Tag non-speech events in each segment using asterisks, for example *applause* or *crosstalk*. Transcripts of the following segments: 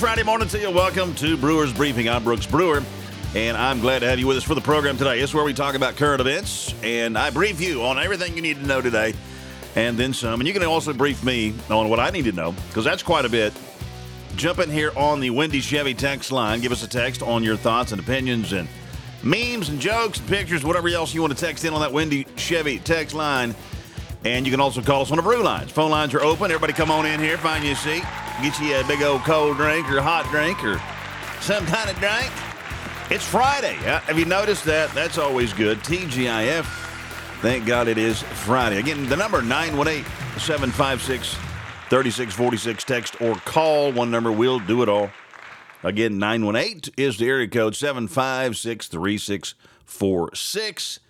Friday morning to you. Welcome to Brewers Briefing. I'm Brooks Brewer, and I'm glad to have you with us for the program today. Is where we talk about current events, and I brief you on everything you need to know today, and then some. And you can also brief me on what I need to know, because that's quite a bit. Jump in here on the Wendy Chevy text line. Give us a text on your thoughts and opinions and memes and jokes and pictures, whatever else you want to text in on that Wendy Chevy text line. And you can also call us on the brew lines. Phone lines are open. Everybody come on in here, find you a seat, get you a big old cold drink or a hot drink or some kind of drink. It's Friday. Uh, Have you noticed that? That's always good. TGIF. Thank God it is Friday. Again, the number 918 756 3646. Text or call. One number will do it all. Again, 918 is the area code 756 3646.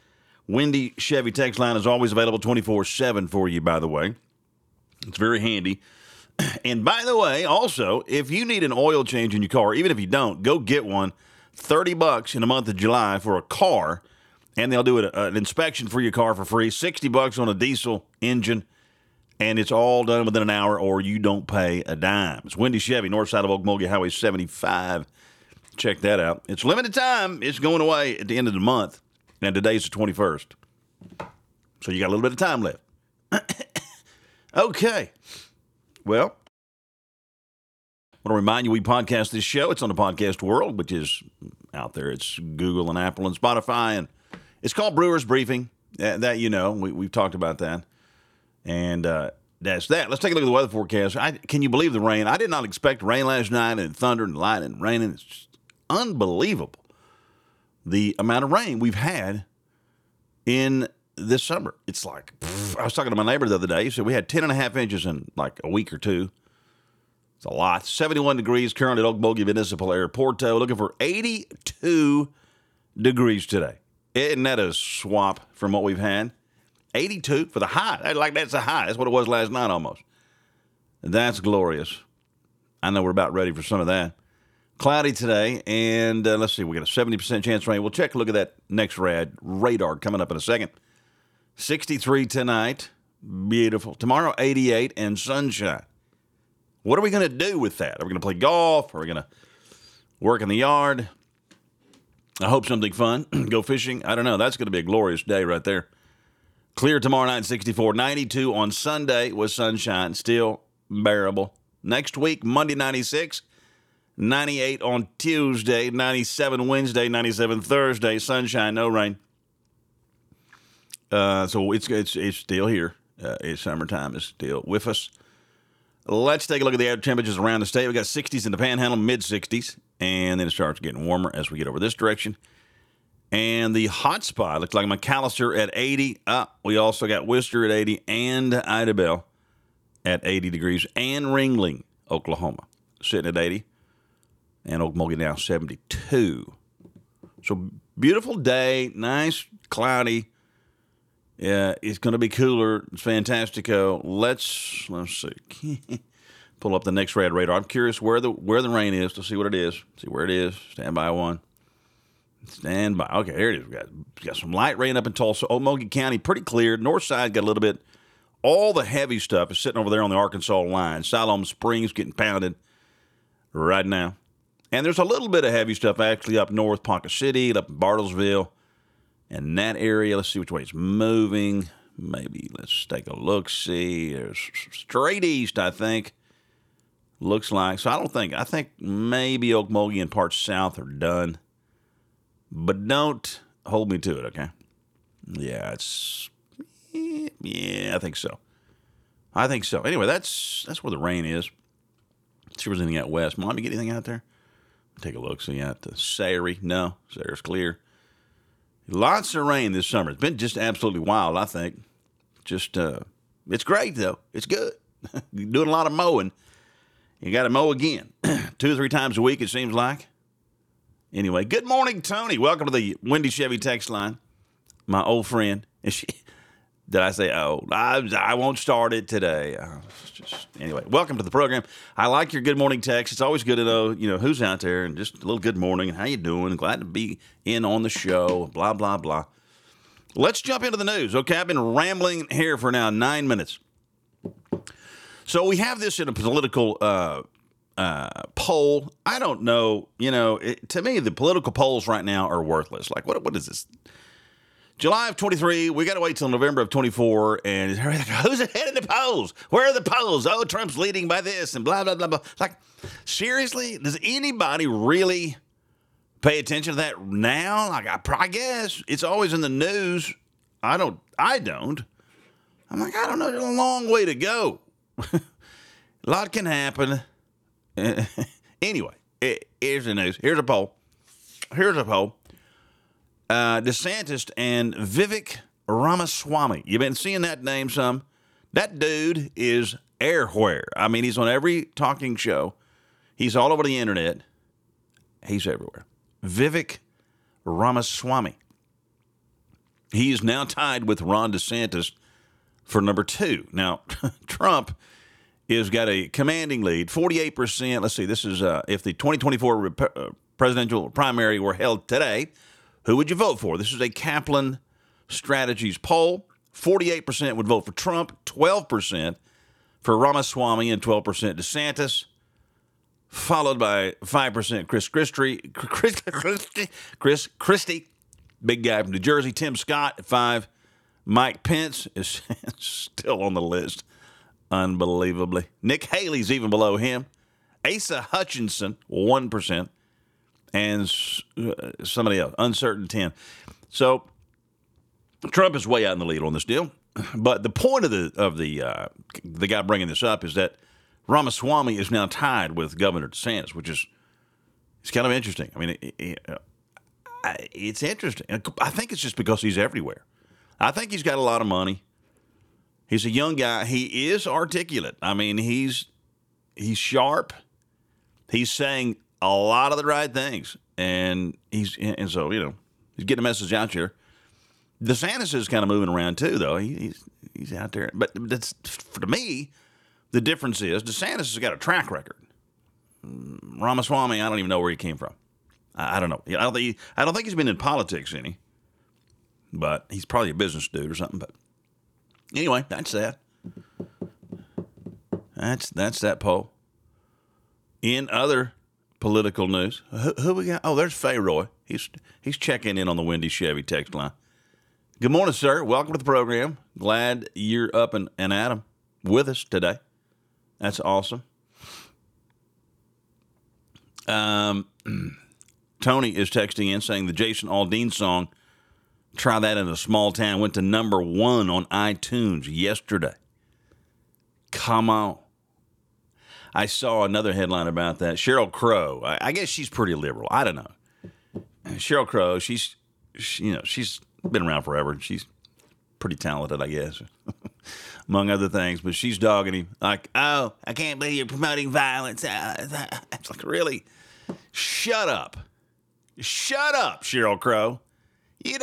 Wendy Chevy text line is always available 24 7 for you, by the way. It's very handy. *clears throat* And by the way, also, if you need an oil change in your car, even if you don't, go get one. 30 bucks in the month of July for a car, and they'll do an, uh, an inspection for your car for free. 60 bucks on a diesel engine, and it's all done within an hour, or you don't pay a dime. It's Wendy Chevy, north side of Okmulgee Highway 75. Check that out. It's limited time. It's going away at the end of the month, and today's the 21st. So you got a little bit of time left. *coughs* okay. Well, I want to remind you we podcast this show. It's on the podcast world, which is out there. It's Google and Apple and Spotify, and it's called Brewers Briefing. That, that you know, we, we've talked about that, and uh, that's that. Let's take a look at the weather forecast. I, can you believe the rain? I did not expect rain last night, and thunder and lightning, and raining. It's unbelievable the amount of rain we've had in this summer. It's like I was talking to my neighbor the other day. He said we had 10 and a half inches in like a week or two. It's a lot. 71 degrees currently at Okmulgee Municipal Airport. Looking for 82 degrees today. Isn't that a swap from what we've had? 82 for the high. Like that's a high. That's what it was last night almost. That's glorious. I know we're about ready for some of that. Cloudy today, and uh, let's see, we got a 70% chance rain. We'll check a look at that next rad radar coming up in a second. 63 tonight. Beautiful. Tomorrow, 88 and sunshine. What are we going to do with that? Are we going to play golf? Are we going to work in the yard? I hope something fun. *clears throat* Go fishing. I don't know. That's going to be a glorious day right there. Clear tomorrow night, 64. 92 on Sunday with sunshine. Still bearable. Next week, Monday, 96. 98 on Tuesday, 97 Wednesday, 97 Thursday, sunshine, no rain. Uh, so it's it's it's still here. Uh, it's summertime. is still with us. Let's take a look at the air temperatures around the state. We got 60s in the Panhandle, mid 60s, and then it starts getting warmer as we get over this direction. And the hot spot looks like McAlester at 80. Uh, we also got Worcester at 80 and Idabel at 80 degrees, and Ringling, Oklahoma, sitting at 80 and Okmulgee now 72. So beautiful day, nice, cloudy. Yeah, it's going to be cooler. It's fantastico. Let's let's see. *laughs* Pull up the next radar. I'm curious where the where the rain is to see what it is. See where it is. Stand by one. Stand by. Okay, there it is. We got, we got some light rain up in Tulsa, Okmulgee County, pretty clear. North side got a little bit. All the heavy stuff is sitting over there on the Arkansas line. Siloam Springs getting pounded right now. And there's a little bit of heavy stuff actually up north, Ponca City, up in Bartlesville, and that area. Let's see which way it's moving. Maybe let's take a look. See, there's straight east, I think. Looks like. So I don't think. I think maybe Okmulgee and parts south are done. But don't hold me to it, okay? Yeah, it's. Yeah, I think so. I think so. Anyway, that's that's where the rain is. See if there's anything out west. Mom, you get anything out there? Take a look. See out the Sari. No, Sari's clear. Lots of rain this summer. It's been just absolutely wild, I think. Just, uh, it's great, though. It's good. *laughs* Doing a lot of mowing. You got to mow again. *clears throat* Two or three times a week, it seems like. Anyway, good morning, Tony. Welcome to the Wendy Chevy text line. My old friend. And she, did I say, oh, I, I won't start it today. Uh, just Anyway, welcome to the program. I like your good morning text. It's always good to know, you know, who's out there and just a little good morning and how you doing. Glad to be in on the show, blah, blah, blah. Let's jump into the news. Okay, I've been rambling here for now nine minutes. So we have this in a political uh, uh, poll. I don't know. You know, it, to me, the political polls right now are worthless. Like, what? What is this? July of 23, we got to wait till November of 24. And who's ahead in the polls? Where are the polls? Oh, Trump's leading by this and blah, blah, blah, blah. Like, seriously, does anybody really pay attention to that now? Like, I, I guess it's always in the news. I don't, I don't. I'm like, I don't know. There's a long way to go. *laughs* a lot can happen. *laughs* anyway, eh, here's the news. Here's a poll. Here's a poll uh, DeSantis and Vivek Ramaswamy. You've been seeing that name some. That dude is everywhere. I mean, he's on every talking show. He's all over the internet. He's everywhere. Vivek Ramaswamy. He is now tied with Ron DeSantis for number two. Now, *laughs* Trump has got a commanding lead, 48%. Let's see, this is uh, if the 2024 uh, presidential primary were held today, who would you vote for? This is a Kaplan Strategies poll. 48% would vote for Trump, 12% for Ramaswamy, and 12% DeSantis, followed by 5% Chris Christie, Chris, Christie, Chris Christie, big guy from New Jersey, Tim Scott at 5 Mike Pence is *laughs* still on the list, unbelievably. Nick Haley's even below him. Asa Hutchinson, 1% and uh, somebody else, uncertain 10. So Trump is way out in the lead on this deal. But the point of the of the uh, the guy bringing this up is that Ramaswamy is now tied with Governor DeSantis, which is it's kind of interesting. I mean, it, it, uh, it's interesting. I think it's just because he's everywhere. I think he's got a lot of money. He's a young guy. He is articulate. I mean, he's he's sharp. He's saying a lot of the right things, and he's and so you know he's getting a message out there. DeSantis is kind of moving around too, though. He, he's he's out there, but that's for me. The difference is DeSantis has got a track record. Ramaswamy, I don't even know where he came from. I, I don't know. I don't think he, I don't think he's been in politics any, but he's probably a business dude or something. But anyway, that's that. That's that's that poll. In other political news. Who, who we got? Oh, there's Fayroy. He's he's checking in on the Windy Chevy text line. Good morning, sir. Welcome to the program. Glad you're up and, and at 'em with us today. That's awesome. Um, *clears throat* Tony is texting in saying the Jason Aldean song, Try That in a Small Town, went to number one on iTunes yesterday. Come on. I saw another headline about that. Sheryl Crow. I, I guess she's pretty liberal. I don't know. Uh, Sheryl Crow. She's, she, you know, she's been around forever. She's pretty talented, I guess, *laughs* among other things. But she's dogging him like, "Oh, I can't believe you're promoting violence." Uh, uh, uh. it's like, really? Shut up. Shut up, Sheryl Crow. You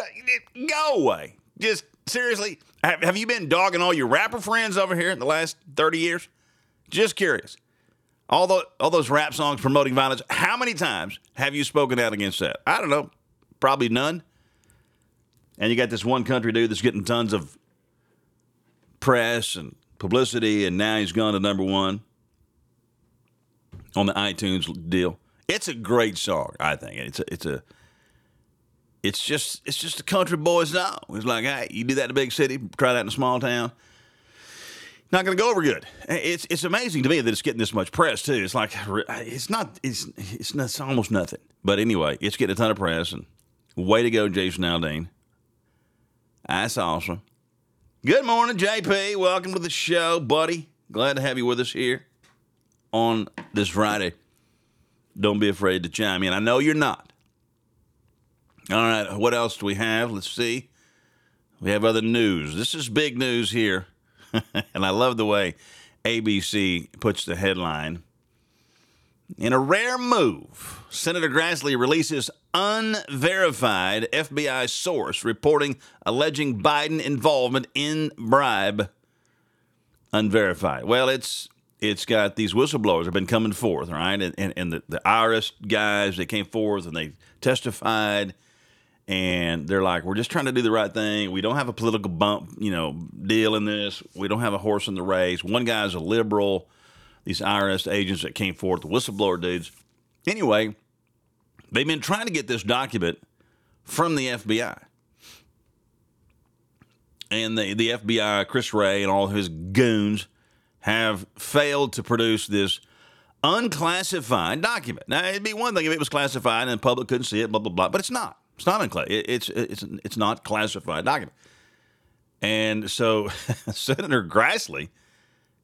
go away. Just seriously, have, have you been dogging all your rapper friends over here in the last 30 years? Just curious all, the, all those rap songs promoting violence, how many times have you spoken out against that? I don't know. Probably none. And you got this one country dude that's getting tons of press and publicity, and now he's gone to number one on the iTunes deal. It's a great song, I think. It's a, it's a, it's just, it's just a country boy's song. It's like, hey, you do that in a big city, try that in a small town not going to go over good. It's it's amazing to me that it's getting this much press too. It's like it's not it's it's, not, it's almost nothing. But anyway, it's getting a ton of press and way to go, Jason Aldean. That's awesome. Good morning, JP. Welcome to the show, buddy. Glad to have you with us here on this Friday. Don't be afraid to chime in. I know you're not. All right, what else do we have? Let's see. We have other news. This is big news here *laughs* and I love the way ABC puts the headline. In a rare move, Senator Grassley releases unverified FBI source reporting alleging Biden involvement in bribe. Unverified. Well, it's it's got these whistleblowers have been coming forth, right? And, and, and the, the IRS guys, they came forth and they testified and they're like, we're just trying to do the right thing. We don't have a political bump, you know, deal in this. We don't have a horse in the race. One guy's a liberal. these IRS agents that came forth, the whistleblower dudes. Anyway, they've been trying to get this document from the FBI. And the, the FBI, Chris Wray, and all his goons have failed to produce this unclassified document. Now, it'd be one thing if it was classified and the public couldn't see it, blah, blah, blah, but it's not. It's not unclassified. It's, it's, it's not classified document. And so *laughs* Senator Grassley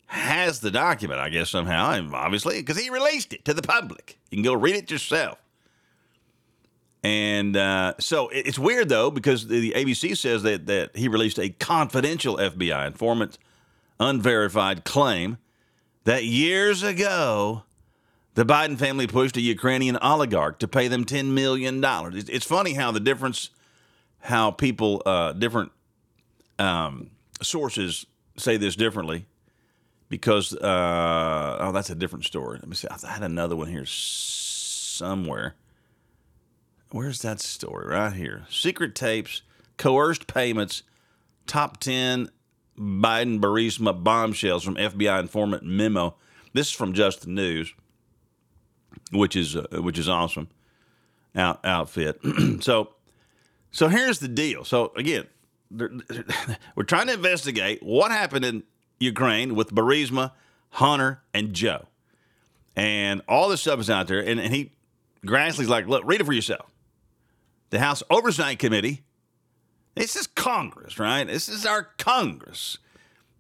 has the document, I guess, somehow, obviously, because he released it to the public. You can go read it yourself. And uh, so it's weird, though, because the ABC says that, that he released a confidential FBI informant, unverified claim that years ago, the Biden family pushed a Ukrainian oligarch to pay them $10 million. It's funny how the difference, how people, uh, different um, sources say this differently because, uh, oh, that's a different story. Let me see. I had another one here somewhere. Where's that story? Right here. Secret tapes, coerced payments, top 10 Biden Burisma bombshells from FBI informant memo. This is from Just the News, which is uh, which is awesome. Out outfit. *clears throat* so so here's the deal. So again, *laughs* we're trying to investigate what happened in Ukraine with Burisma, Hunter, and Joe. And all this stuff is out there. And, and he, Grassley's like, look, read it for yourself. The House Oversight Committee, this is Congress, right? This is our Congress.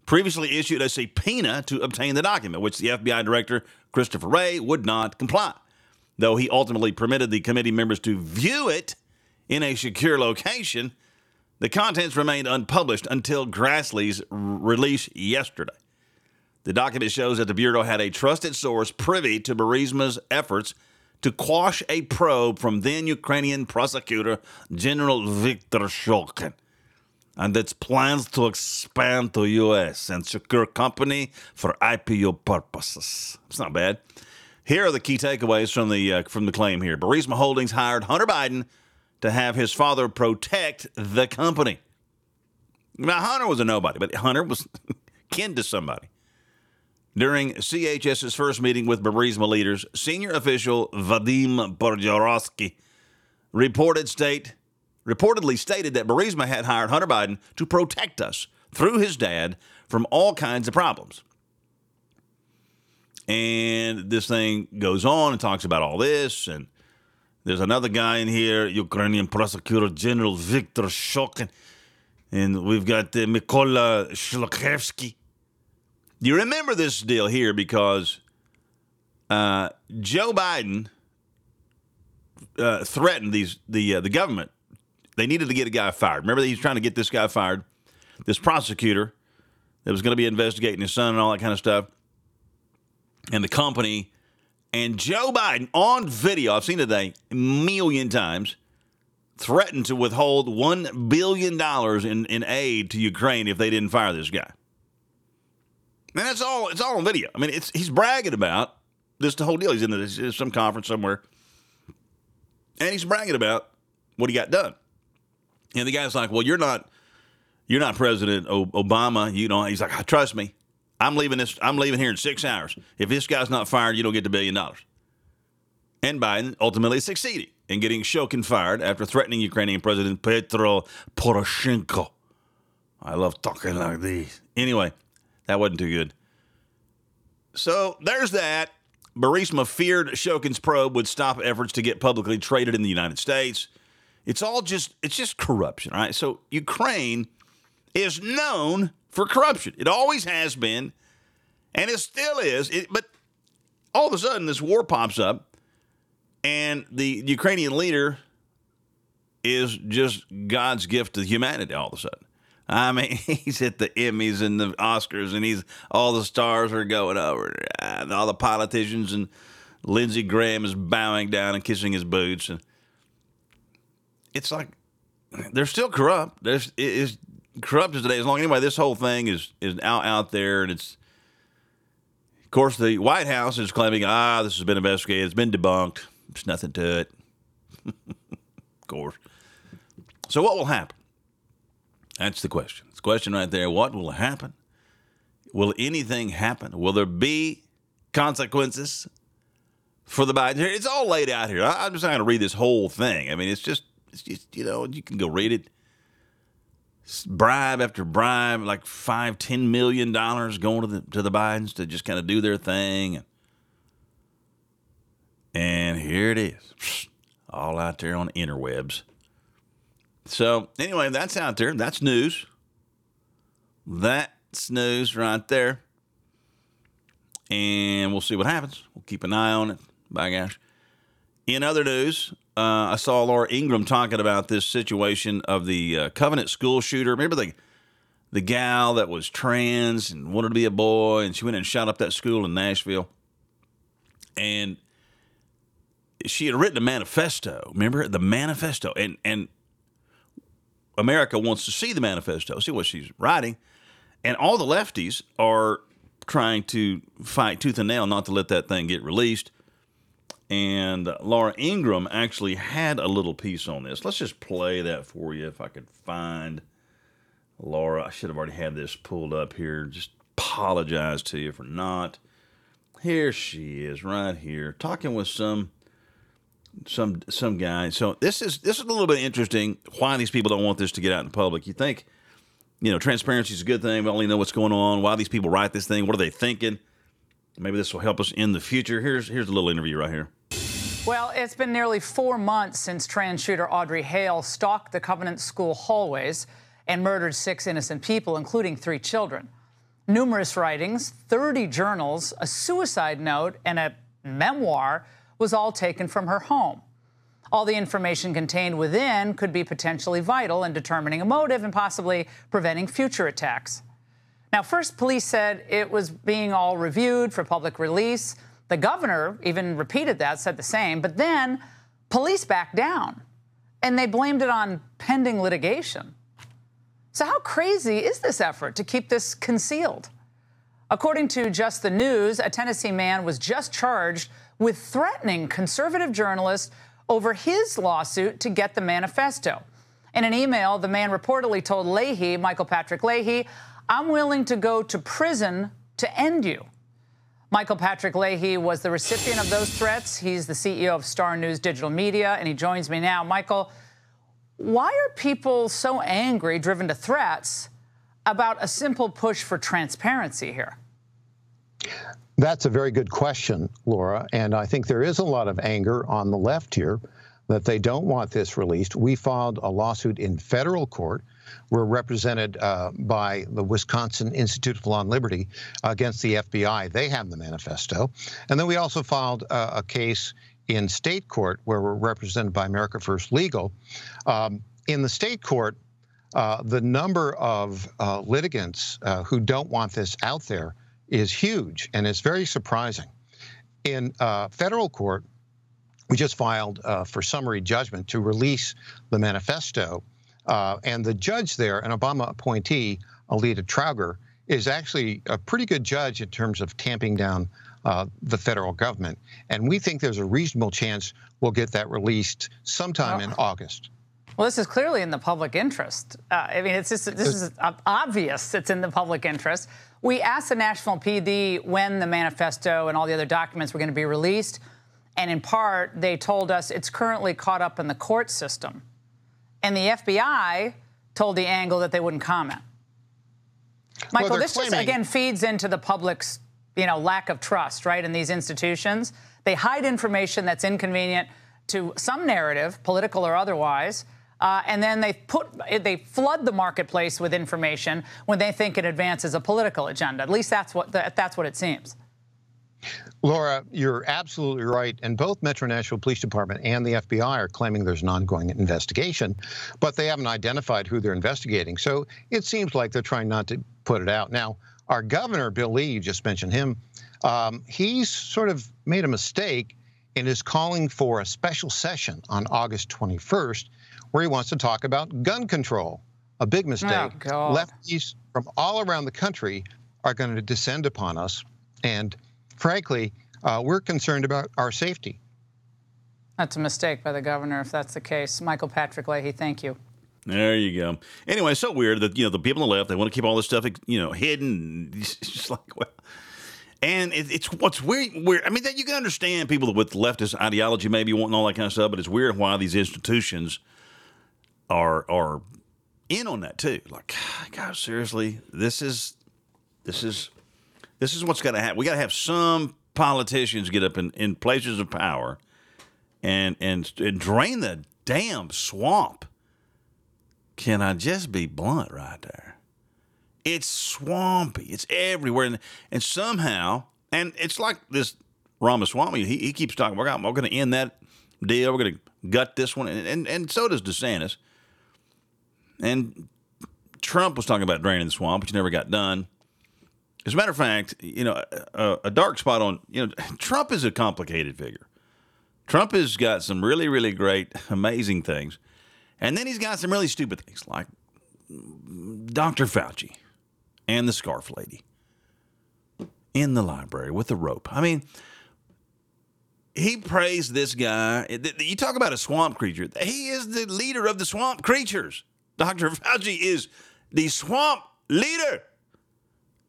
Previously issued a subpoena to obtain the document, which the FBI director, Christopher Wray, would not comply. Though he ultimately permitted the committee members to view it in a secure location, the contents remained unpublished until Grassley's release yesterday. The document shows that the Bureau had a trusted source privy to Burisma's efforts to quash a probe from then Ukrainian prosecutor General Viktor Shokin and its plans to expand to U.S. and secure company for IPO purposes. It's not bad. Here are the key takeaways from the uh, from the claim here. Burisma Holdings hired Hunter Biden to have his father protect the company. Now, Hunter was a nobody, but Hunter was *laughs* kin to somebody. During CHS's first meeting with Burisma leaders, senior official Vadim Borjarovsky reported state reportedly stated that Burisma had hired Hunter Biden to protect us through his dad from all kinds of problems. And this thing goes on and talks about all this and there's another guy in here, Ukrainian Prosecutor General Viktor Shokin. And we've got uh, Mykola Zlochevsky. You remember this deal here because uh, Joe Biden uh, threatened these the uh, the government. They needed to get a guy fired. Remember, he was trying to get this guy fired, this prosecutor that was going to be investigating his son and all that kind of stuff. And the company and Joe Biden on video, I've seen it a million times, threatened to withhold $1 billion in, in aid to Ukraine if they didn't fire this guy. And that's all, it's all on video. I mean, it's, he's bragging about this the whole deal. He's in a, some conference somewhere. And he's bragging about what he got done. And the guy's like, well, you're not, you're not President Obama. You know, he's like, trust me. I'm leaving this. I'm leaving here in six hours. If this guy's not fired, you don't get the billion dollars. And Biden ultimately succeeded in getting Shokin fired after threatening Ukrainian President Petro Poroshenko. I love talking like these. Anyway, that wasn't too good. So there's that. Burisma feared Shokin's probe would stop efforts to get publicly traded in the United States. It's all just it's just corruption, right? So Ukraine is known for corruption. It always has been, and it still is. It, but all of a sudden, this war pops up, and the Ukrainian leader is just God's gift to humanity all of a sudden. I mean, *laughs* he's at the Emmys and the Oscars, and he's all the stars are going over, ah, and all the politicians, and Lindsey Graham is bowing down and kissing his boots, and it's like they're still corrupt. There's is corrupt as today as long. As anyway, this whole thing is is out out there, and it's of course the White House is claiming ah this has been investigated, it's been debunked, there's nothing to it. *laughs* of course. So what will happen? That's the question. It's the question right there. What will happen? Will anything happen? Will there be consequences for the Biden. It's all laid out here. I, am just not going to read this whole thing. I mean, it's just, it's just, you know, you can go read it. Bribe after bribe, like five, ten million dollars going to the to the Bidens to just kind of do their thing. And, here it is, *sniffs* all out there on interwebs. So anyway, that's out there. That's news. That's news right there. And we'll see what happens. We'll keep an eye on it. By gosh. In other news, uh, I saw Laura Ingraham talking about this situation of the uh, Covenant school shooter. Remember the the gal that was trans and wanted to be a boy, and she went and shot up that school in Nashville. And she had written a manifesto. Remember the manifesto, and and America wants to see the manifesto, see what she's writing, and all the lefties are trying to fight tooth and nail not to let that thing get released. And Laura Ingraham actually had a little piece on this. Let's just play that for you if I could find Laura. I should have already had this pulled up here. Just apologize to you for not. Here she is, right here, talking with some some some guy. So this is this is a little bit interesting. Why these people don't want this to get out in public? You think, you know, transparency is a good thing. We only know what's going on. Why these people write this thing? What are they thinking? Maybe this will help us in the future. Here's here's a little interview right here. Well, it's been nearly four months since trans shooter Audrey Hale stalked the Covenant School hallways and murdered six innocent people, including three children. Numerous writings, 30 journals, a suicide note, and a memoir was all taken from her home. All the information contained within could be potentially vital in determining a motive and possibly preventing future attacks. Now, first, police said it was being all reviewed for public release. The governor even repeated that, said the same. But then police backed down and they blamed it on pending litigation. So, how crazy is this effort to keep this concealed? According to Just the News, a Tennessee man was just charged with threatening conservative journalists over his lawsuit to get the manifesto. In an email, the man reportedly told Leahy, Michael Patrick Leahy, I'm willing to go to prison to end you. Michael Patrick Leahy was the recipient of those threats. He's the CEO of Star News Digital Media, and he joins me now. Michael, why are people so angry, driven to threats, about a simple push for transparency here? That's a very good question, Laura. And I think there is a lot of anger on the left here that they don't want this released. We filed a lawsuit in federal court We're represented uh, by the Wisconsin Institute for Law and Liberty against the FBI. They have the manifesto. And then we also filed uh, a case in state court where we're represented by America First Legal. Um, in the state court, uh, the number of uh, litigants uh, who don't want this out there is huge, and it's very surprising. In uh, federal court, we just filed for summary judgment to release the manifesto uh, and the judge there, an Obama appointee, Aleta Trauger, is actually a pretty good judge in terms of tamping down uh, the federal government. And we think there's a reasonable chance we'll get that released sometime in August. Well, this is clearly in the public interest. Uh, I mean, it's just this is obvious. It's in the public interest. We asked the Nashville PD when the manifesto and all the other documents were going to be released, and in part, they told us it's currently caught up in the court system and the FBI told the Angle that they wouldn't comment. Michael, well, this claiming- just again feeds into the public's you know lack of trust, right, in these institutions. They hide information that's inconvenient to some narrative, political or otherwise. Uh, and then they put they flood the marketplace with information when they think it advances a political agenda. At least that's what the, that's what it seems. Laura, you're absolutely right. And both Metro Nashville Police Department and the FBI are claiming there's an ongoing investigation, but they haven't identified who they're investigating. So it seems like they're trying not to put it out. Now, our governor, Bill Lee, you just mentioned him, um, he's sort of made a mistake and is calling for a special session on August 21st where he wants to talk about gun control. A big mistake. Oh, Lefties from all around the country are going to descend upon us. And frankly, uh, we're concerned about our safety. That's a mistake by the governor if that's the case. Michael Patrick Leahy, thank you. There you go. Anyway, it's so weird that you know the people on the left they want to keep all this stuff you know hidden. *laughs* It's just like well, And it, it's what's weird, weird. I mean, that you can understand people with leftist ideology maybe wanting all that kind of stuff, but it's weird why these institutions are are in on that too. Like, *sighs* God, seriously, this is this is this is what's got to happen. We got to have some politicians get up in, in places of power and, and and drain the damn swamp. Can I just be blunt right there? It's swampy. It's everywhere, and, and somehow, and it's like this Ramaswamy. He, he keeps talking. We're going to end that deal. We're going to gut this one, and, and and so does DeSantis. And Trump was talking about draining the swamp, which never got done. As a matter of fact, you know, a, a, dark spot on, you know, *laughs* Trump is a complicated figure. Trump has got some really, really great, amazing things. And then he's got some really stupid things like Dr. Fauci and the scarf lady in the library with the rope. I mean, he praised this guy. You talk about a swamp creature. He is the leader of the swamp creatures. Dr. *laughs* Fauci is the swamp leader.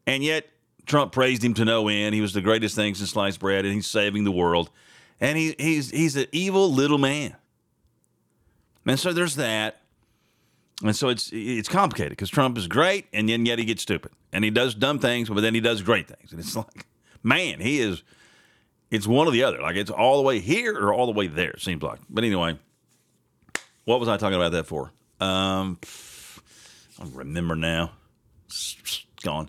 And yet, Trump praised him to no end. He was the greatest thing since sliced bread, and he's saving the world. And he, he's he's an evil little man. And so there's that. And so it's it's complicated because Trump is great, and then yet he gets stupid, and he does dumb things, but then he does great things, and it's *laughs* like, man, he is. It's one or the other. Like it's all the way here or all the way there. It seems like. But anyway, what was I talking about that for? Um, I remember now. It's gone.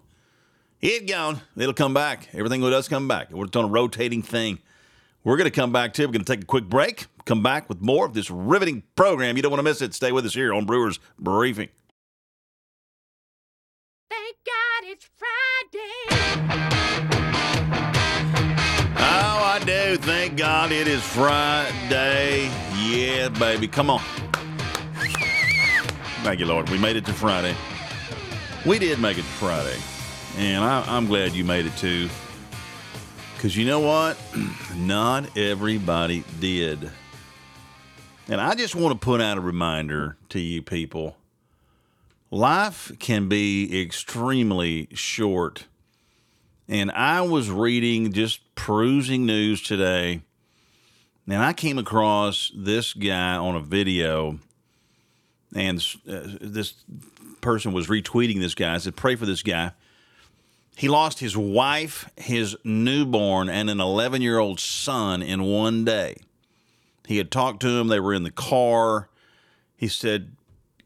It gone. It'll come back. Everything does come back. We're on a rotating thing. We're going to come back too. We're going to take a quick break. Come back with more of this riveting program. You don't want to miss it. Stay with us here on Brewers Briefing. Thank God it's Friday. Oh, I do. Thank God it is Friday. Yeah, baby. Come on. Thank you, Lord. We made it to Friday. We did make it to Friday. And I, am glad you made it too. Because you know what? *clears throat* Not everybody did. And I just want to put out a reminder to you people life can be extremely short. And I was reading, just perusing news today, and I came across this guy on a video. And uh, this person was retweeting this guy. I said, Pray for this guy. He lost his wife, his newborn, and an 11 year old son in one day. He had talked to him. They were in the car. He said,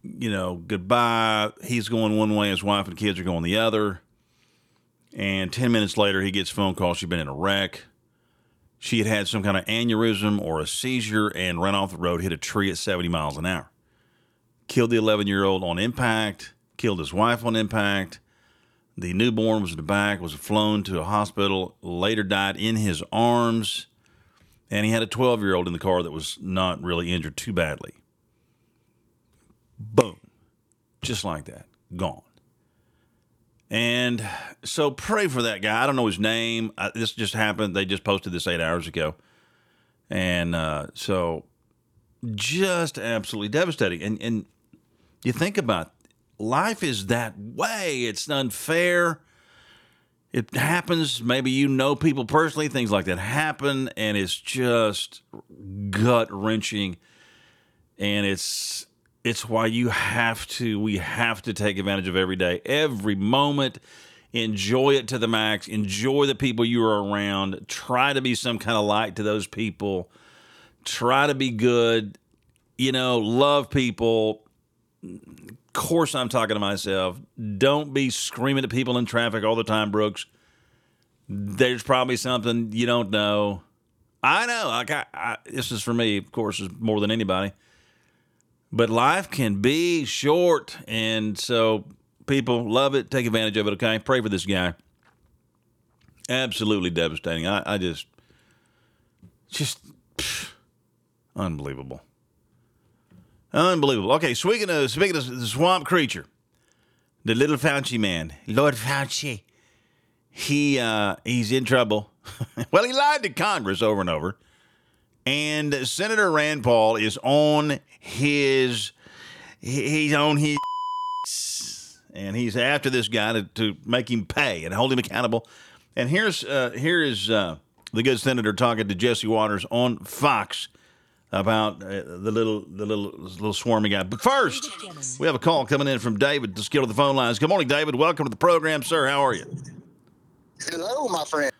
you know, goodbye. He's going one way, his wife and kids are going the other. And 10 minutes later, he gets a phone call. She'd been in a wreck. She had had some kind of aneurysm or a seizure and ran off the road, hit a tree at 70 miles an hour. Killed the 11 year old on impact, killed his wife on impact the newborn was in the back, was flown to a hospital, later died in his arms, and he had a 12 year old in the car that was not really injured too badly. Boom. Just like that. Gone. And so pray for that guy. I don't know his name. I, this just happened. They just posted this eight hours ago. And uh, so just absolutely devastating. And, and you think about life is that way. It's unfair. It happens. Maybe you know people personally, things like that happen, and it's just gut wrenching. And it's it's why you have to we have to take advantage of every day, every moment. Enjoy it to the max. Enjoy the people you are around. Try to be some kind of light to those people. Try to be good. You know, love people course I'm talking to myself. Don't be screaming at people in traffic all the time, Brooks. There's probably something you don't know. I know. Like I, I, this is for me, of course, is more than anybody. But life can be short, and so people love it. Take advantage of it. Okay, pray for this guy. Absolutely devastating. I, I just, just unbelievable. Unbelievable. Okay, speaking of speaking of the swamp creature, the little Fauci man, Lord Fauci, he uh, he's in trouble. *laughs* well, he lied to Congress over and over, and Senator Rand Paul is on his he's on his *laughs* and he's after this guy to, to make him pay and hold him accountable. And here's uh, here is uh, the good senator talking to Jesse Watters on Fox about uh, the little the little little swarmy guy. But first, we have a call coming in from David. Let's get to the phone lines. Good morning, David. Welcome to the program, sir. How are you? Hello, my friend.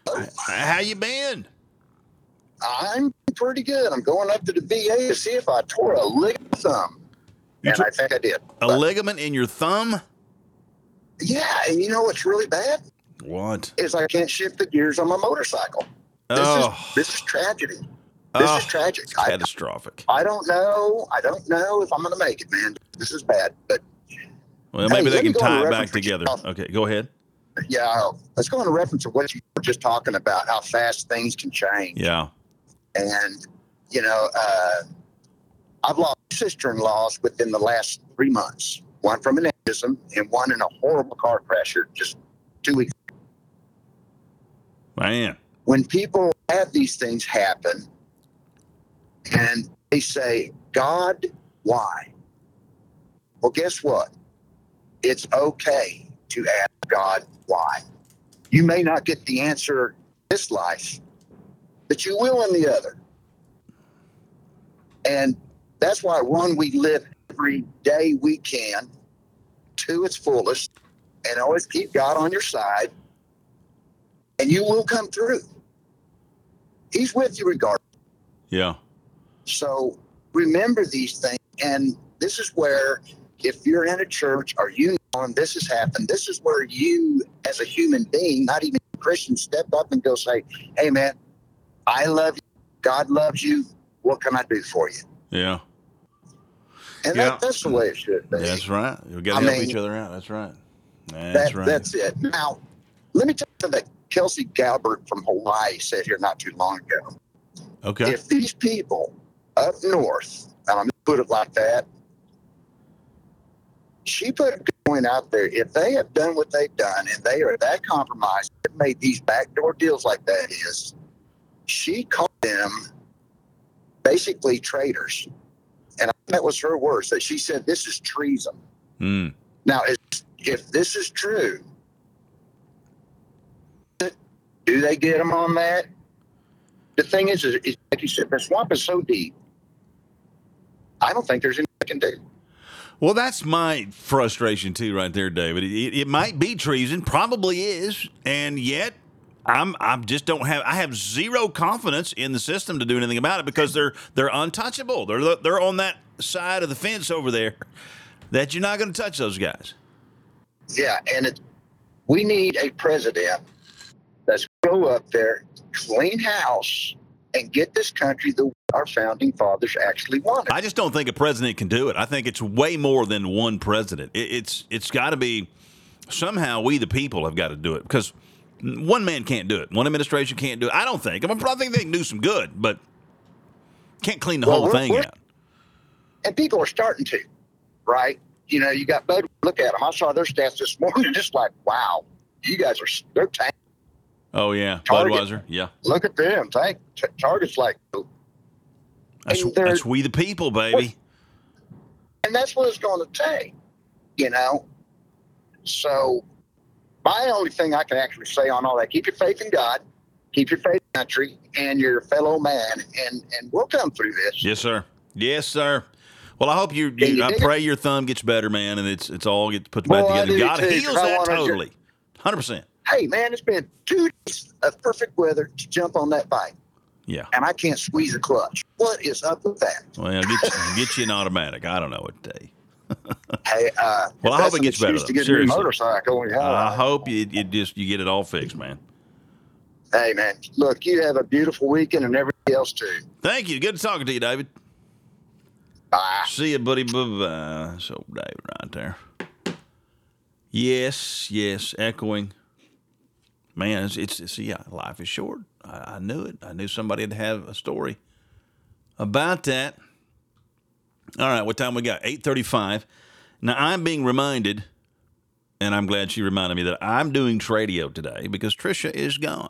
How you been? I'm pretty good. I'm going up to the VA to see if I tore a ligament thumb. You and I think I did. A But, ligament in your thumb? yeah, and you know what's really bad? What? Is I can't shift the gears on my motorcycle. This Oh, is this is tragedy. This oh, is tragic. I, catastrophic. I don't know. I don't know if I'm going to make it, man. This is bad. But Well, Hey, maybe they can tie it back together. Okay, go ahead. yeah, let's go on a reference of what you were just talking about, how fast things can change. Yeah. And, you know, uh, I've lost sister in laws within the last three months one from an aneurysm and one in a horrible car crash just two weeks. Man. When people have these things happen and they say, God, why? Well, guess what? It's okay to ask God why. You may not get the answer this life, but you will in the other. And that's why one, we live every day we can to its fullest and always keep God on your side, and you will come through. He's with you regardless. Yeah. So remember these things. And this is where, if you're in a church or you know and this has happened, this is where you, as a human being, not even a Christian, step up and go say, Hey, man, I love you. God loves you. What can I do for you? Yeah. And Yeah. that, that's the way it should be. That's right. We got I to help mean- each other out. That's right. That's That, right. That's it. Now, let me tell you that Tulsi Gabbard from Hawaii said here not too long ago. okay. if these people up north, and I'm going to put it like that, she put a good point out there. If they have done what they've done and they are that compromised, that made these backdoor deals like that is, she called them basically traitors. And that was her words that she said, this is treason. Mm. Now, if this is true, do they get them on that? The thing is, is, is like you said, the swamp is so deep. I don't think there's anything they can do. Well, that's my frustration too, right there, David. It, it might be treason, probably is, and yet I'm I'm just don't have I have zero confidence in the system to do anything about it because they're they're untouchable. They're they're on that side of the fence over there that you're not going to touch those guys. Yeah, and it, we need a president that's go up there, clean house, and get this country the way our founding fathers actually wanted. I just don't think a president can do it. I think it's way more than one president. It, it's it's got to be somehow we the people have got to do it because one man can't do it. One administration can't do it. I don't think. I, mean, I think they can do some good, but can't clean the Well, whole we're- thing we're- out. and people are starting to, right? You know, you got Bud. Look at them. I saw their stats this morning. *laughs* Just like, wow, you guys are they're tank. Oh yeah, Target. Budweiser. Yeah, Look at them. Tank. T- Target's like, that's that's we the people, baby. and that's what it's going to take. You know. So, my only thing I can actually say on all that: keep your faith in God, keep your faith in country, and your fellow man, and and we'll come through this. Yes, sir. Yes, sir. Well, I hope you. You you I dig it? pray your thumb gets better, man, and it's it's all gets put back I together. God too, heals that totally, hundred percent. Hey, man, it's been two days of perfect weather to jump on that bike, Yeah. and I can't squeeze a clutch. What is up with that? Well, get you, get you an automatic. I don't know what to tell. *laughs* Hey, uh, Well, I hope it gets better. To get Seriously. motorcycle. Yeah. I hope you, you just you get it all fixed, man. Hey, man, look, you have a beautiful weekend and everybody else too. Thank you. Good talking to you, David. Bye. See you, buddy. Bye bye. So, David, right there. Yes, yes, echoing. Man, it's, it's, see, yeah, life is short. I, I knew it. I knew somebody would have a story about that. All right, what time we got? 8.35. Now, I'm being reminded, and I'm glad she reminded me that I'm doing Tradio today because Trisha is gone.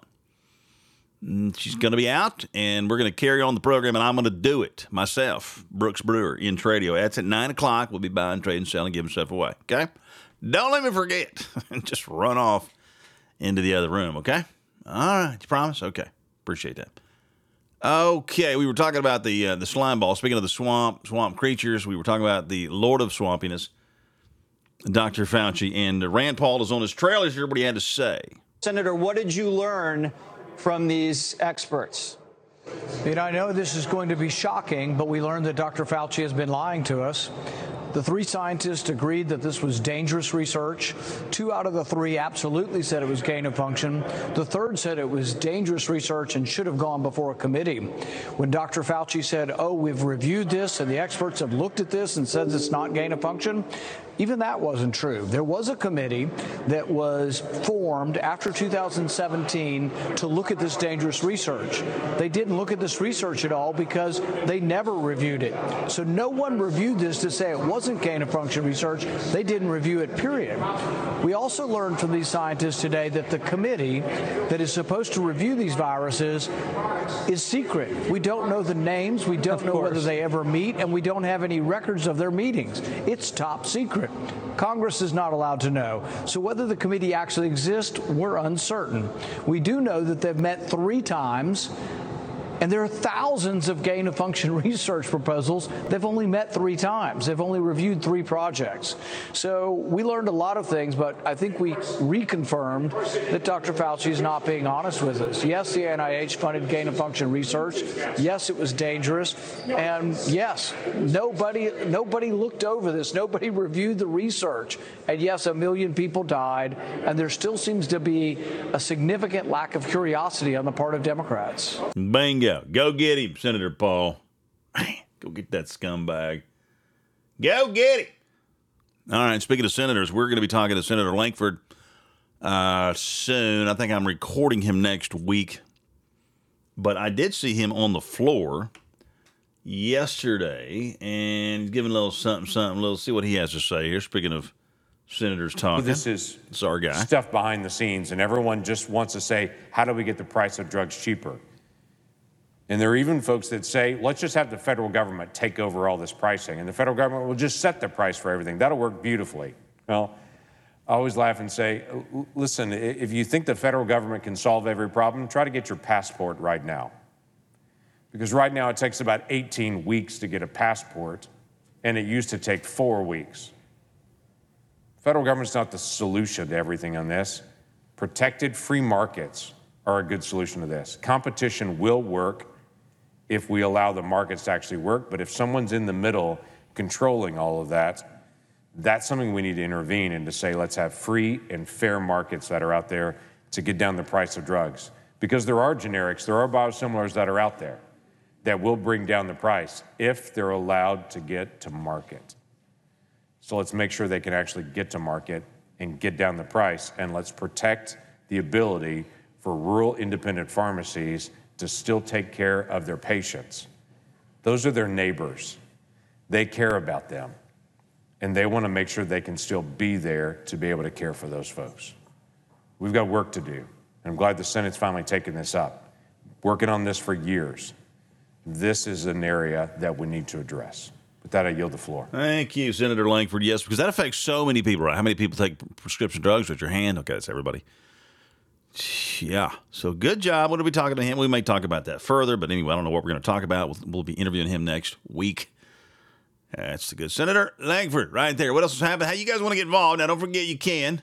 Mm, She's going to be out, and we're going to carry on the program, and I'm going to do it myself, Brooks Brewer in Tradio. That's at 9 o'clock. We'll be buying, trading, selling, giving stuff away. Okay? Don't let me forget. And *laughs* just run off into the other room, okay? All right, you promise? Okay, appreciate that. Okay, we were talking about the uh, the slime ball. Speaking of the swamp swamp creatures, we were talking about the Lord of Swampiness, Dr. Fauci, and Rand Paul is on his trail. Hear what he had to say. Senator, what did you learn from these experts? You know, I know this is going to be shocking, but we learned that Dr. Fauci has been lying to us. The three scientists agreed that this was dangerous research. Two out of the three absolutely said it was gain of function. The third said it was dangerous research and should have gone before a committee. When Dr. Fauci said, Oh, we've reviewed this and the experts have looked at this and said it's not gain of function, even that wasn't true. There was a committee that was formed after 2017 to look at this dangerous research. They didn't look at this research at all because they never reviewed it. So no one reviewed this to say it wasn't gain of function research. They didn't review it, period. We also learned from these scientists today that the committee that is supposed to review these viruses is secret. We don't know the names, we don't know whether they ever meet, and we don't have any records of their meetings. It's top secret. Congress is not allowed to know. So whether the committee actually exists, we're uncertain. We do know that they've met three times. And there are thousands of gain of function *laughs* research proposals. They've only met three times. They've only reviewed three projects. So we learned a lot of things, but I think we reconfirmed that Dr. Fauci is not being honest with us. Yes, the NIH funded gain of function research. Yes, it was dangerous. And yes, nobody nobody looked over this. Nobody *laughs* reviewed the research. And yes, a million people died. And there still seems to be a significant lack of curiosity on the part of Democrats. Bingo. Go get him, Senator Paul. Go get that scumbag. Go get him. All right, speaking of senators, we're going to be talking to Senator Lankford uh, soon. I think I'm recording him next week. But I did see him on the floor yesterday and he's giving a little something, something, Let's see what he has to say here. Speaking of senators talking. This is It's our guy. stuff behind the scenes, and everyone just wants to say, how do we get the price of drugs cheaper? And there are even folks that say, let's just have the federal government take over all this pricing, and the federal government will just set the price for everything. That'll work beautifully. Well, I always laugh and say, listen, if you think the federal government can solve every problem, try to get your passport right now. Because right now it takes about 18 weeks to get a passport, and it used to take four weeks. Federal government's not the solution to everything on this. Protected free markets are a good solution to this. Competition will work if we allow the markets to actually work, but if someone's in the middle controlling all of that, that's something we need to intervene and to say, let's have free and fair markets that are out there to get down the price of drugs. Because there are generics, there are biosimilars that are out there that will bring down the price if they're allowed to get to market. So let's make sure they can actually get to market and get down the price. And let's protect the ability for rural independent pharmacies to still take care of their patients. Those are their neighbors. They care about them. And they want to make sure they can still be there to be able to care for those folks. We've got work to do. And I'm glad the Senate's finally taken this up. Working on this for years. This is an area that we need to address. With that, I yield the floor. Thank you, Senator Lankford. Yes, because that affects so many people, right? How many people take prescription drugs with your hand? Okay, that's everybody. Yeah. So good job. What are we talking to him? We may talk about that further, but anyway, I don't know what we're going to talk about. We'll, we'll be interviewing him next week. That's the good Senator Lankford right there. What else is happening? How you guys want to get involved? Now, don't forget you can.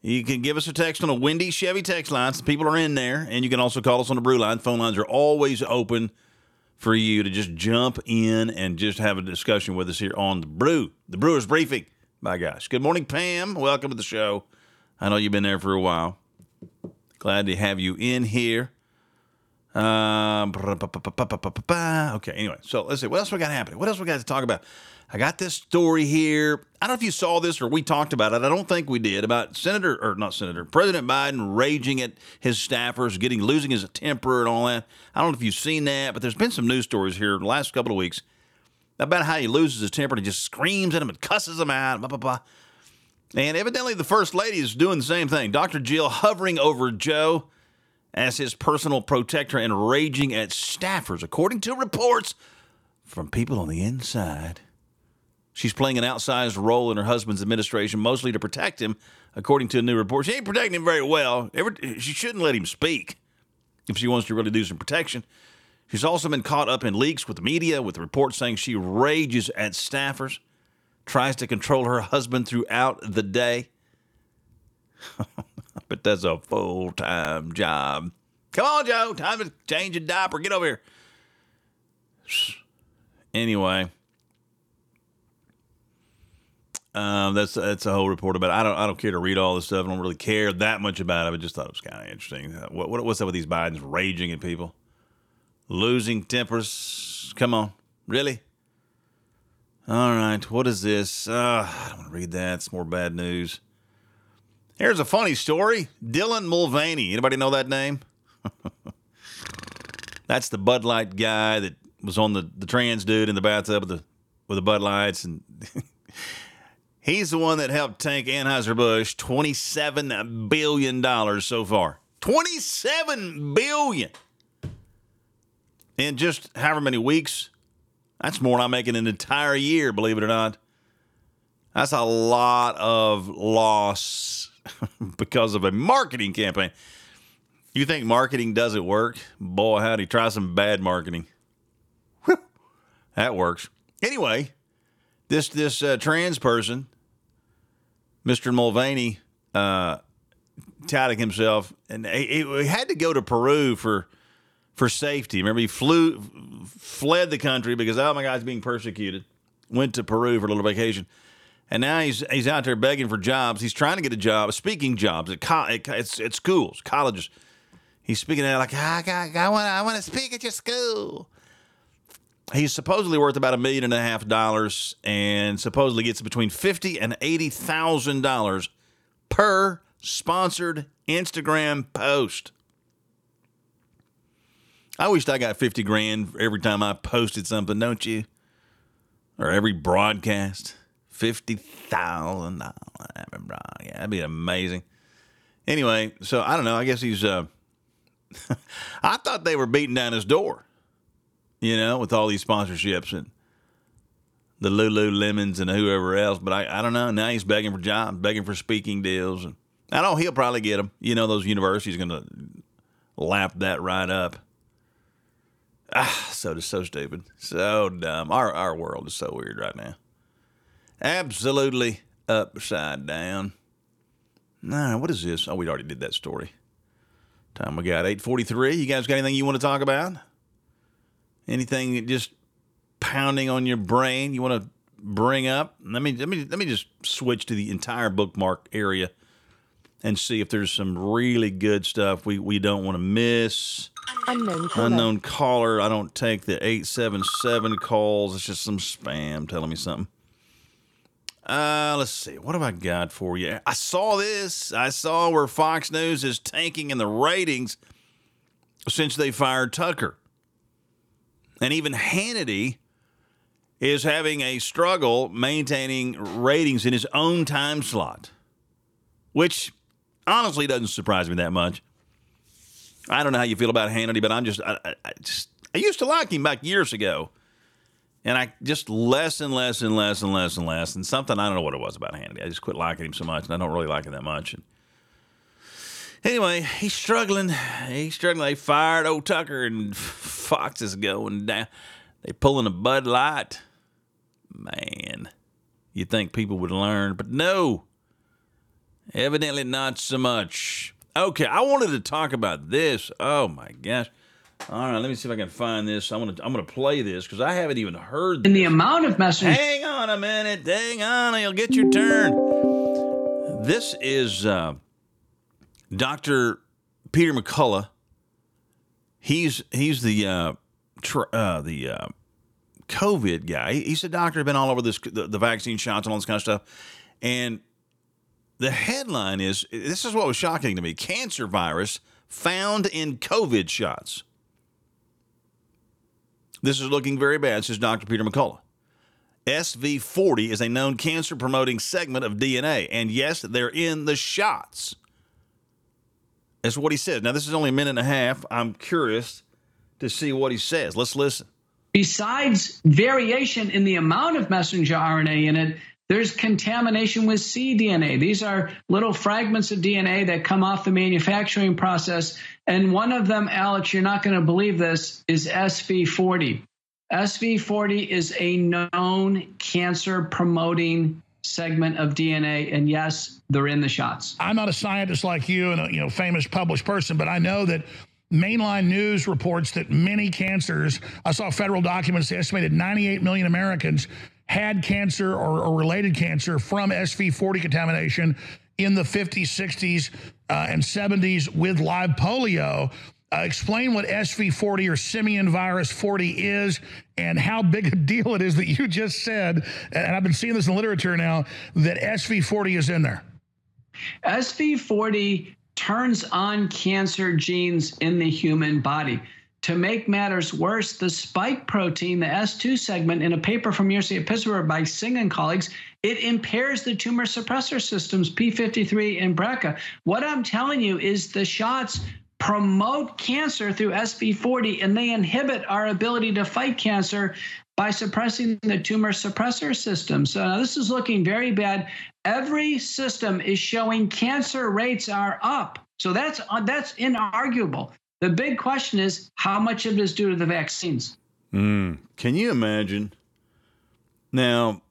You can give us a text on a Windy Chevy text line. Some people are in there, and you can also call us on the Brew line. Phone lines are always open for you to just jump in and just have a discussion with us here on the Brew, the Brewers Briefing. My gosh. Good morning, Pam. Welcome to the show. I know you've been there for a while. Glad to have you in here. Okay, anyway, so let's see. What else we got happening? What else we got to talk about? I got this story here. I don't know if you saw this or we talked about it. I don't think we did about Senator or not Senator President Biden raging at his staffers, getting losing his temper and all that. I don't know if you've seen that, but there's been some news stories here the last couple of weeks about how he loses his temper and he just screams at him and cusses him out. Blah blah blah. And evidently, the first lady is doing the same thing. Dr. Jill hovering over Joe as his personal protector and raging at staffers, according to reports from people on the inside. She's playing an outsized role in her husband's administration, mostly to protect him according to a new report. She ain't protecting him very well. She shouldn't let him speak if she wants to really do some protection. She's also been caught up in leaks with the media, with reports saying she rages at staffers, tries to control her husband throughout the day. *laughs* but that's a full time job. Come on, Joe. Time to change a diaper. Get over here. Anyway, um, that's that's a whole report about. It. I don't I don't care to read all this stuff. I don't really care that much about it. I just thought it was kind of interesting. Uh, What, what what's up with these Bidens raging at people, losing tempers? Come on, really? All right, what is this? Uh, I don't want to read that. It's more bad news. Here's a funny story. Dylan Mulvaney. Anybody know that name? *laughs* That's the Bud Light guy that was on the, the trans dude in the bathtub with the with the Bud Lights, and *laughs* he's the one that helped tank Anheuser Busch twenty seven billion dollars so far. Twenty seven billion in just however many weeks. That's more than I make in an entire year, believe it or not. That's a lot of loss *laughs* because of a marketing campaign. You think marketing doesn't work? Boy, howdy, try some bad marketing. Whew, that works. Anyway, this this uh, trans person, Mr. Mulvaney, uh, touting himself, and he, he had to go to Peru for for safety. Remember, he flew, fled the country because oh my God, he's being persecuted. Went to Peru for a little vacation, and now he's he's out there begging for jobs. He's trying to get a job, speaking jobs at co- at, at, at schools, colleges. He's speaking out like I got, I want I want to speak at your school. He's supposedly worth about a million and a half dollars, and supposedly gets between fifty and eighty thousand dollars per sponsored Instagram post. I wished I got 50 grand every time I posted something, don't you? Or every broadcast. $50,000. Yeah, that'd be amazing. Anyway, so I don't know. I guess he's, uh, *laughs* I thought they were beating down his door, you know, with all these sponsorships and the Lululemons and whoever else. But I, I don't know. Now he's begging for jobs, begging for speaking deals. And I know he'll probably get them. You know, those universities going to lap that right up. Ah, so so stupid, so dumb. Our our world is so weird right now. Absolutely upside down. Nah, what is this? Oh, we already did that story. Time we got eight forty three. You guys got anything you want to talk about? Anything just pounding on your brain you want to bring up? Let me let me let me just switch to the entire bookmark area and see if there's some really good stuff we we don't want to miss. Unknown caller. Unknown caller. I don't take the 877 calls. It's just some spam telling me something. Uh, let's see. What have I got for you? I saw this. I saw where Fox News is tanking in the ratings since they fired Tucker. And even Hannity is having a struggle maintaining ratings in his own time slot, which honestly doesn't surprise me that much. I don't know how you feel about Hannity, but I'm just I, I, just I used to like him back years ago, and I just less and less and less and less and less. And something I don't know what it was about Hannity. I just quit liking him so much, and I don't really like him that much. And anyway, he's struggling. He's struggling. They fired old Tucker, and *laughs* Fox is going down. They pulling a Bud Light. Man, you think people would learn, but no. Evidently, not so much. Okay, I wanted to talk about this. Oh my gosh! All right, let me see if I can find this. I'm gonna I'm gonna play this because I haven't even heard. And This. the amount of messages. Hang on a minute. Hang on. You'll get your turn. This is uh, Dr. Peter McCullough. He's he's the uh, tr- uh, the uh, COVID guy. He's a doctor. Been all over this the, the vaccine shots and all this kind of stuff. And the headline is this is what was shocking to me: cancer virus found in COVID shots. This is looking very bad, says Dr. Peter McCullough. SV40 is a known cancer promoting segment of DNA. And yes, they're in the shots. That's what he says. Now, this is only a minute and a half. I'm curious to see what he says. Let's listen. Besides variation in the amount of messenger RNA in it, There's contamination with cDNA. These are little fragments of DNA that come off the manufacturing process. And one of them, Alex, you're not going to believe this, is SV40. SV40 is a known cancer promoting segment of DNA. And yes, they're in the shots. I'm not a scientist like you and a you know famous published person, but I know that mainline news reports that many cancers, I saw federal documents, they estimated 98 million Americans had cancer or, or related cancer from SV40 contamination in the 50s, 60s, uh, and 70s with live polio. Uh, explain what SV40 or simian virus 40 is and how big a *laughs* deal it is that you just said, and I've been seeing this in literature now, that SV40 is in there. SV40 turns on cancer genes in the human body. To make matters worse, the spike protein, the S2 segment, in a paper from University of Pittsburgh by Singh and colleagues, it impairs the tumor suppressor systems P53 and BRCA. What I'm telling you is the shots promote cancer through SV40 and they inhibit our ability to fight cancer by suppressing the tumor suppressor system. So now this is looking very bad. Every system is showing cancer rates are up. So that's uh, that's inarguable. The big question is how much of it is due to the vaccines? Mm. Can you imagine? Now,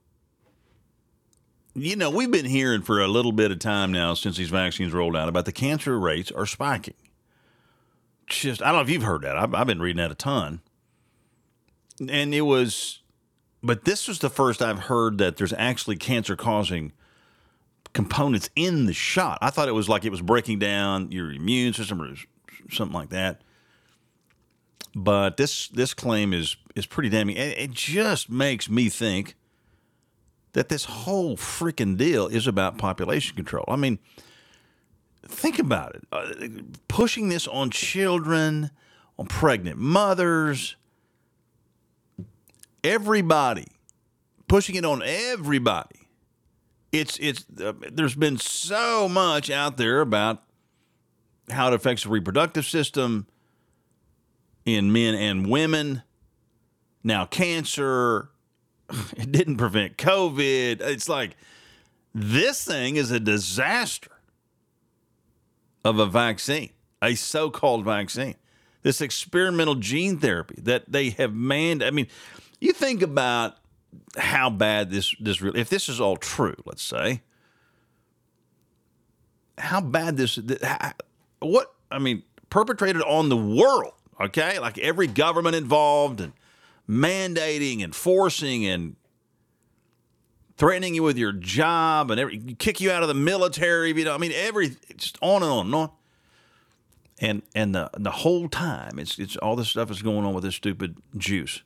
you know, we've been hearing for a little bit of time now since these vaccines rolled out about the cancer rates are spiking. Just, I don't know if you've heard that. I've, I've been reading that a ton. And it was, but this was the first I've heard that there's actually cancer causing components in the shot. I thought it was like it was breaking down your immune system or something like that. But this this claim is is pretty damning. It, it just makes me think that this whole freaking deal is about population control. I mean, think about it. Uh, pushing this on children, on pregnant mothers, everybody, pushing it on everybody. It's it's uh, there's been so much out there about how it affects the reproductive system in men and women. Now, cancer, *sighs* it didn't prevent COVID. It's like this thing is a disaster of a vaccine, a so called vaccine. This experimental gene therapy that they have manned. I mean, you think about how bad this this really if this is all true, let's say, how bad this what I mean, perpetrated on the world, okay? Like every government involved and mandating and forcing and threatening you with your job and every kick you out of the military, you know, I mean every just on and on and on. And and the the whole time it's it's all this stuff is going on with this stupid juice.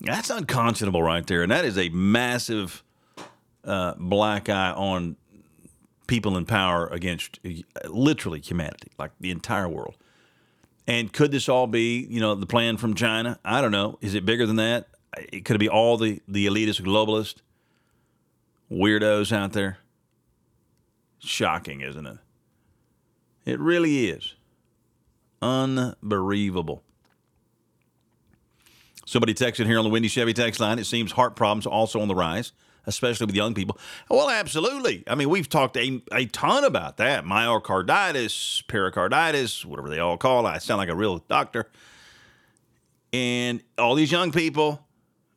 That's unconscionable right there. And that is a massive uh, black eye on people in power against uh, literally humanity, like the entire world. And could this all be, you know, the plan from China? I don't know. Is it bigger than that? It could it be all the the elitist globalist weirdos out there. Shocking, isn't it? It really is. Unbelievable. Somebody texted here on the Windy Chevy text line. It seems heart problems also on the rise especially with young people? Well, absolutely. I mean, we've talked a, a ton about that myocarditis, pericarditis, whatever they all call it. I sound like a real doctor. And all these young people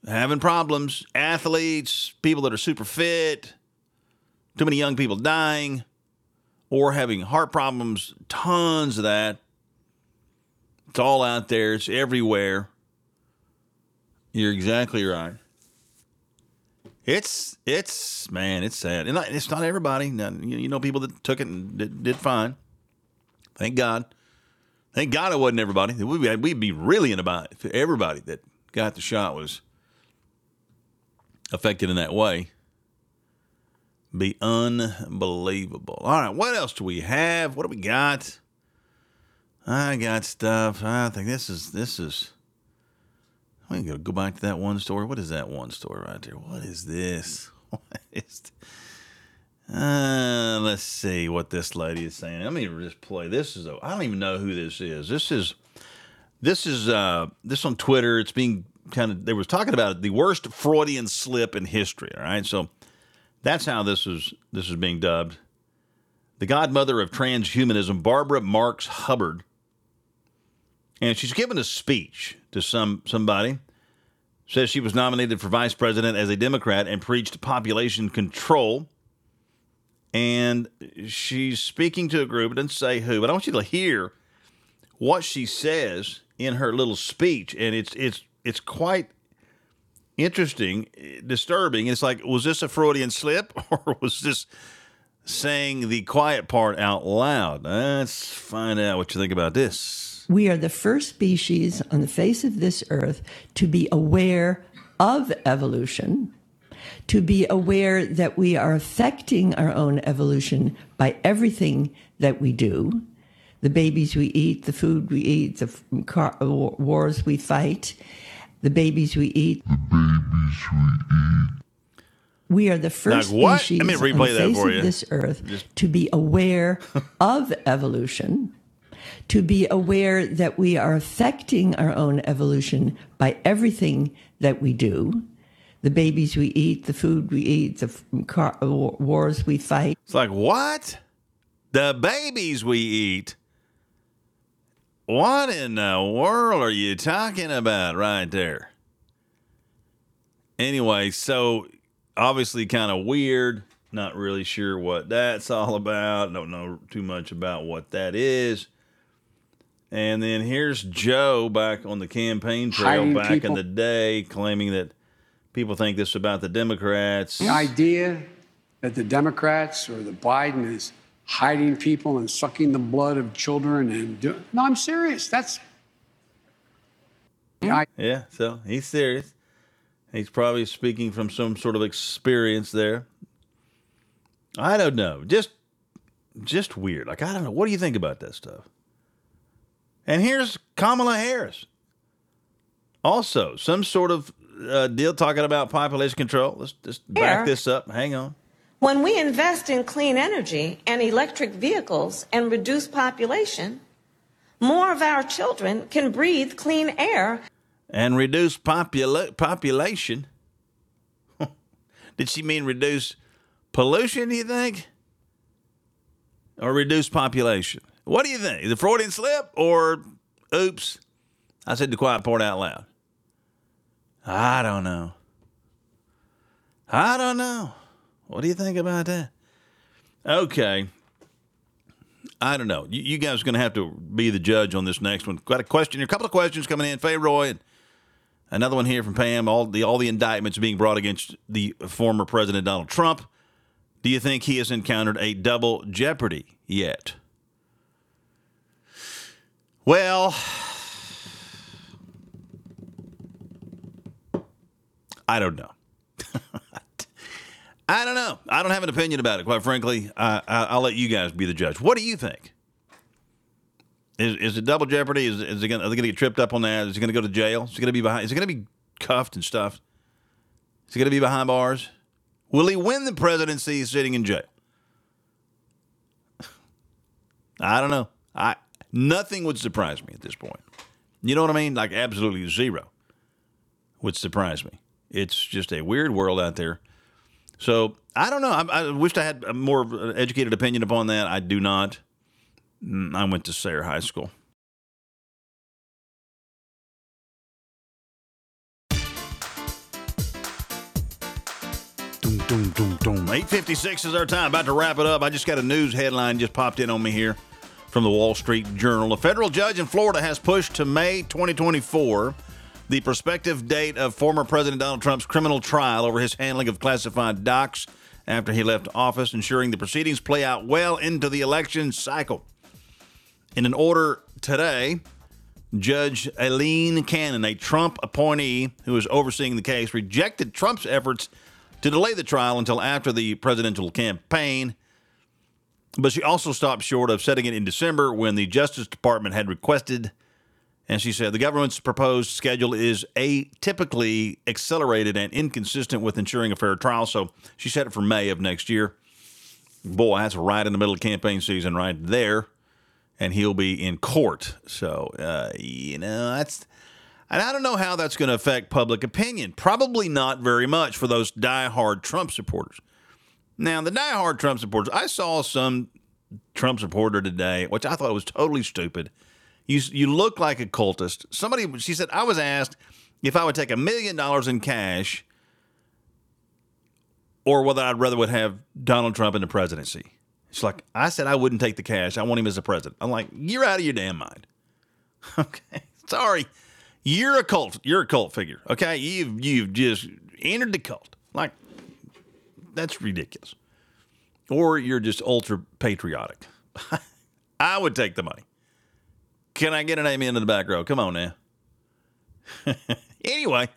having problems, athletes, people that are super fit, too many young people dying or having heart problems, tons of that. It's all out there, it's everywhere. You're exactly right. It's it's man, it's sad, and it's not everybody. You know, people that took it and did, did fine. Thank God. Thank God it wasn't everybody. We'd, we'd be really in about if everybody that got the shot was affected in that way. Be unbelievable. All right, what else do we have? What do we got? I got stuff. I think this is this is I'm gonna go back to that one story. What is that one story right there? What is this? *laughs* What is? Uh, let's see what this lady is saying. Let me just play. This is. I don't even know who this is. This is. This is. Uh, this on Twitter. It's being kind of they was talking about it, the worst Freudian slip in history. All right, so that's how this is this is being dubbed. The godmother of transhumanism, Barbara Marx Hubbard, and she's given a speech to some somebody. Says she was nominated for vice president as a Democrat and preached population control. And she's speaking to a group. It doesn't say who, but I want you to hear what she says in her little speech, and it's it's it's quite interesting, disturbing. It's like, was this a Freudian slip, *laughs* or was this saying the quiet part out loud? Let's find out what you think about this. We are the first species on the face of this earth to be aware of evolution, to be aware that we are affecting our own evolution by everything that we do the babies we eat, the food we eat, the car, uh, wars we fight, the babies we eat. The babies we eat. We are the first Like, species Let me on replay the that face for of this earth Just- to be aware *laughs* of evolution, to be aware that we are affecting our own evolution by everything that we do. The babies we eat, the food we eat, the car, wars we fight. It's like, what? The babies we eat? What in the world are you talking about right there? Anyway, so obviously kind of weird. Not really sure what that's all about. Don't know too much about what that is. And then here's Joe back on the campaign trail back in the day claiming that people think this is about the Democrats. The idea that the Democrats or the Biden is hiding people and sucking the blood of children and do, no, I'm serious. That's hmm. I, Yeah, so he's serious. He's probably speaking from some sort of experience there. I don't know. Just just weird. Like I don't know. What do you think about that stuff? And here's Kamala Harris. Also, some sort of uh, deal talking about population control. Let's just back Here. this up. Hang on. When we invest in clean energy and electric vehicles and reduce population, more of our children can breathe clean air. And reduce popula- population. *laughs* Did she mean reduce pollution, do you think? Or reduce population? What do you think? Is it Freudian slip or oops? I said the quiet part out loud. I don't know. I don't know. What do you think about that? Okay. I don't know. You, you guys are going to have to be the judge on this next one. Got a question. A couple of questions coming in. Faye Roy and another one here from Pam. All the all the indictments being brought against the former President Donald Trump. Do you think he has encountered a double jeopardy yet? Well, I don't know. *laughs* I don't know. I don't have an opinion about it, quite frankly. I, I, I'll let you guys be the judge. What do you think? Is, is it double jeopardy? Is, is it gonna, are they going to get tripped up on that? Is he going to go to jail? Is he going to be behind? Is he going to be cuffed and stuff? Is he going to be behind bars? Will he win the presidency sitting in jail? *sighs* I don't know. I nothing would surprise me at this point. You know what I mean? Like absolutely zero would surprise me. It's just a weird world out there. So I don't know. I, I wished I had a more educated opinion upon that. I do not. Mm, I went to Sayre High School. Doom, doom, doom, doom. 856 is our time. About to wrap it up. I just got a news headline just popped in on me here from the Wall Street Journal. A federal judge in Florida has pushed to May 2024 the prospective date of former President Donald Trump's criminal trial over his handling of classified docs after he left office, ensuring the proceedings play out well into the election cycle. In an order today, Judge Aileen Cannon, a Trump appointee who is overseeing the case, rejected Trump's efforts to delay the trial until after the presidential campaign. But she also stopped short of setting it in December when the Justice Department had requested. And she said the government's proposed schedule is atypically accelerated and inconsistent with ensuring a fair trial. So she set it for May of next year. Boy, that's right in the middle of campaign season, right there. And he'll be in court. So, uh, you know, that's And I don't know how that's going to affect public opinion. Probably not very much for those die-hard Trump supporters. Now, the die-hard Trump supporters, I saw some Trump supporter today, which I thought was totally stupid. You, you look like a cultist. Somebody, she said, I was asked if I would take a million dollars in cash or whether I'd rather would have Donald Trump in the presidency. She's like, I said I wouldn't take the cash. I want him as a president. I'm like, you're out of your damn mind. *laughs* Okay, sorry, you're a cult. You're a cult figure. Okay, you've you've just entered the cult. Like, that's ridiculous. Or you're just ultra patriotic. *laughs* I would take the money. Can I get an amen in the back row? Come on now. *laughs* anyway,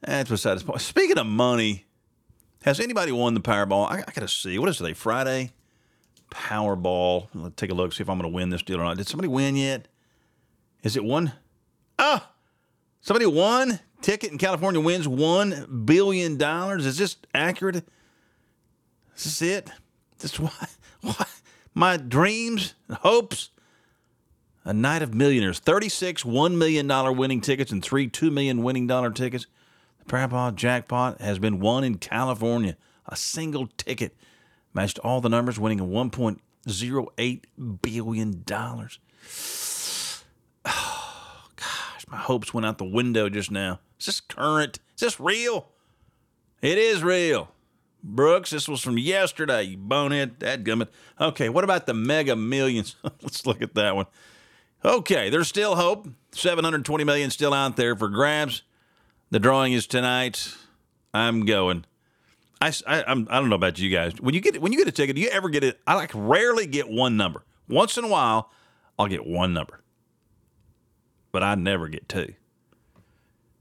that's besides the point. Speaking of money, has anybody won the Powerball? I, I got to see. What is today? Friday? Powerball. Let's take a look, see if I'm going to win this deal or not. Did somebody win yet? Is it one? Ah, somebody won. Ticket in California wins $1 billion. Is this accurate? Is it? This *laughs* why, why my dreams, and hopes. A night of millionaires. 36 $1 million winning tickets and three $2 million winning dollar tickets. The Powerball jackpot has been won in California. A single ticket matched all the numbers, winning $1.08 billion. *sighs* Gosh, my hopes went out the window just now. Is this current? Is this real? It is real. Brooks, this was from yesterday, you bonehead. Dadgummit. Okay, what about the mega millions? *laughs* Let's look at that one. Okay, there's still hope. 720 million still out there for grabs. The drawing is tonight. I'm going. I, I, I'm, I don't know about you guys. When you get when you get a ticket, do you ever get it? I like rarely get one number. Once in a while, I'll get one number, but I never get two.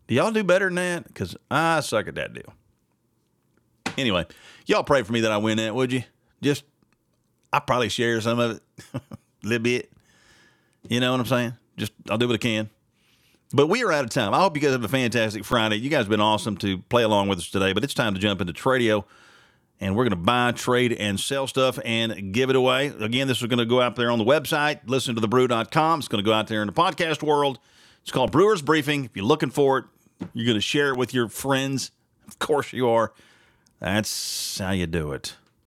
Do y'all do better than that? Because I suck at that deal. Anyway, y'all pray for me that I win that, would you? Just, I probably share some of it, a *laughs* little bit. You know what I'm saying? Just, I'll do what I can. But we are out of time. I hope you guys have a fantastic Friday. You guys have been awesome to play along with us today, but it's time to jump into Tradio. And we're going to buy, trade, and sell stuff and give it away. Again, this is going to go out there on the website, listen to thebrew.com. It's going to go out there in the podcast world. It's called Brewers Briefing. If you're looking for it, you're going to share it with your friends. Of course you are. That's how you do it.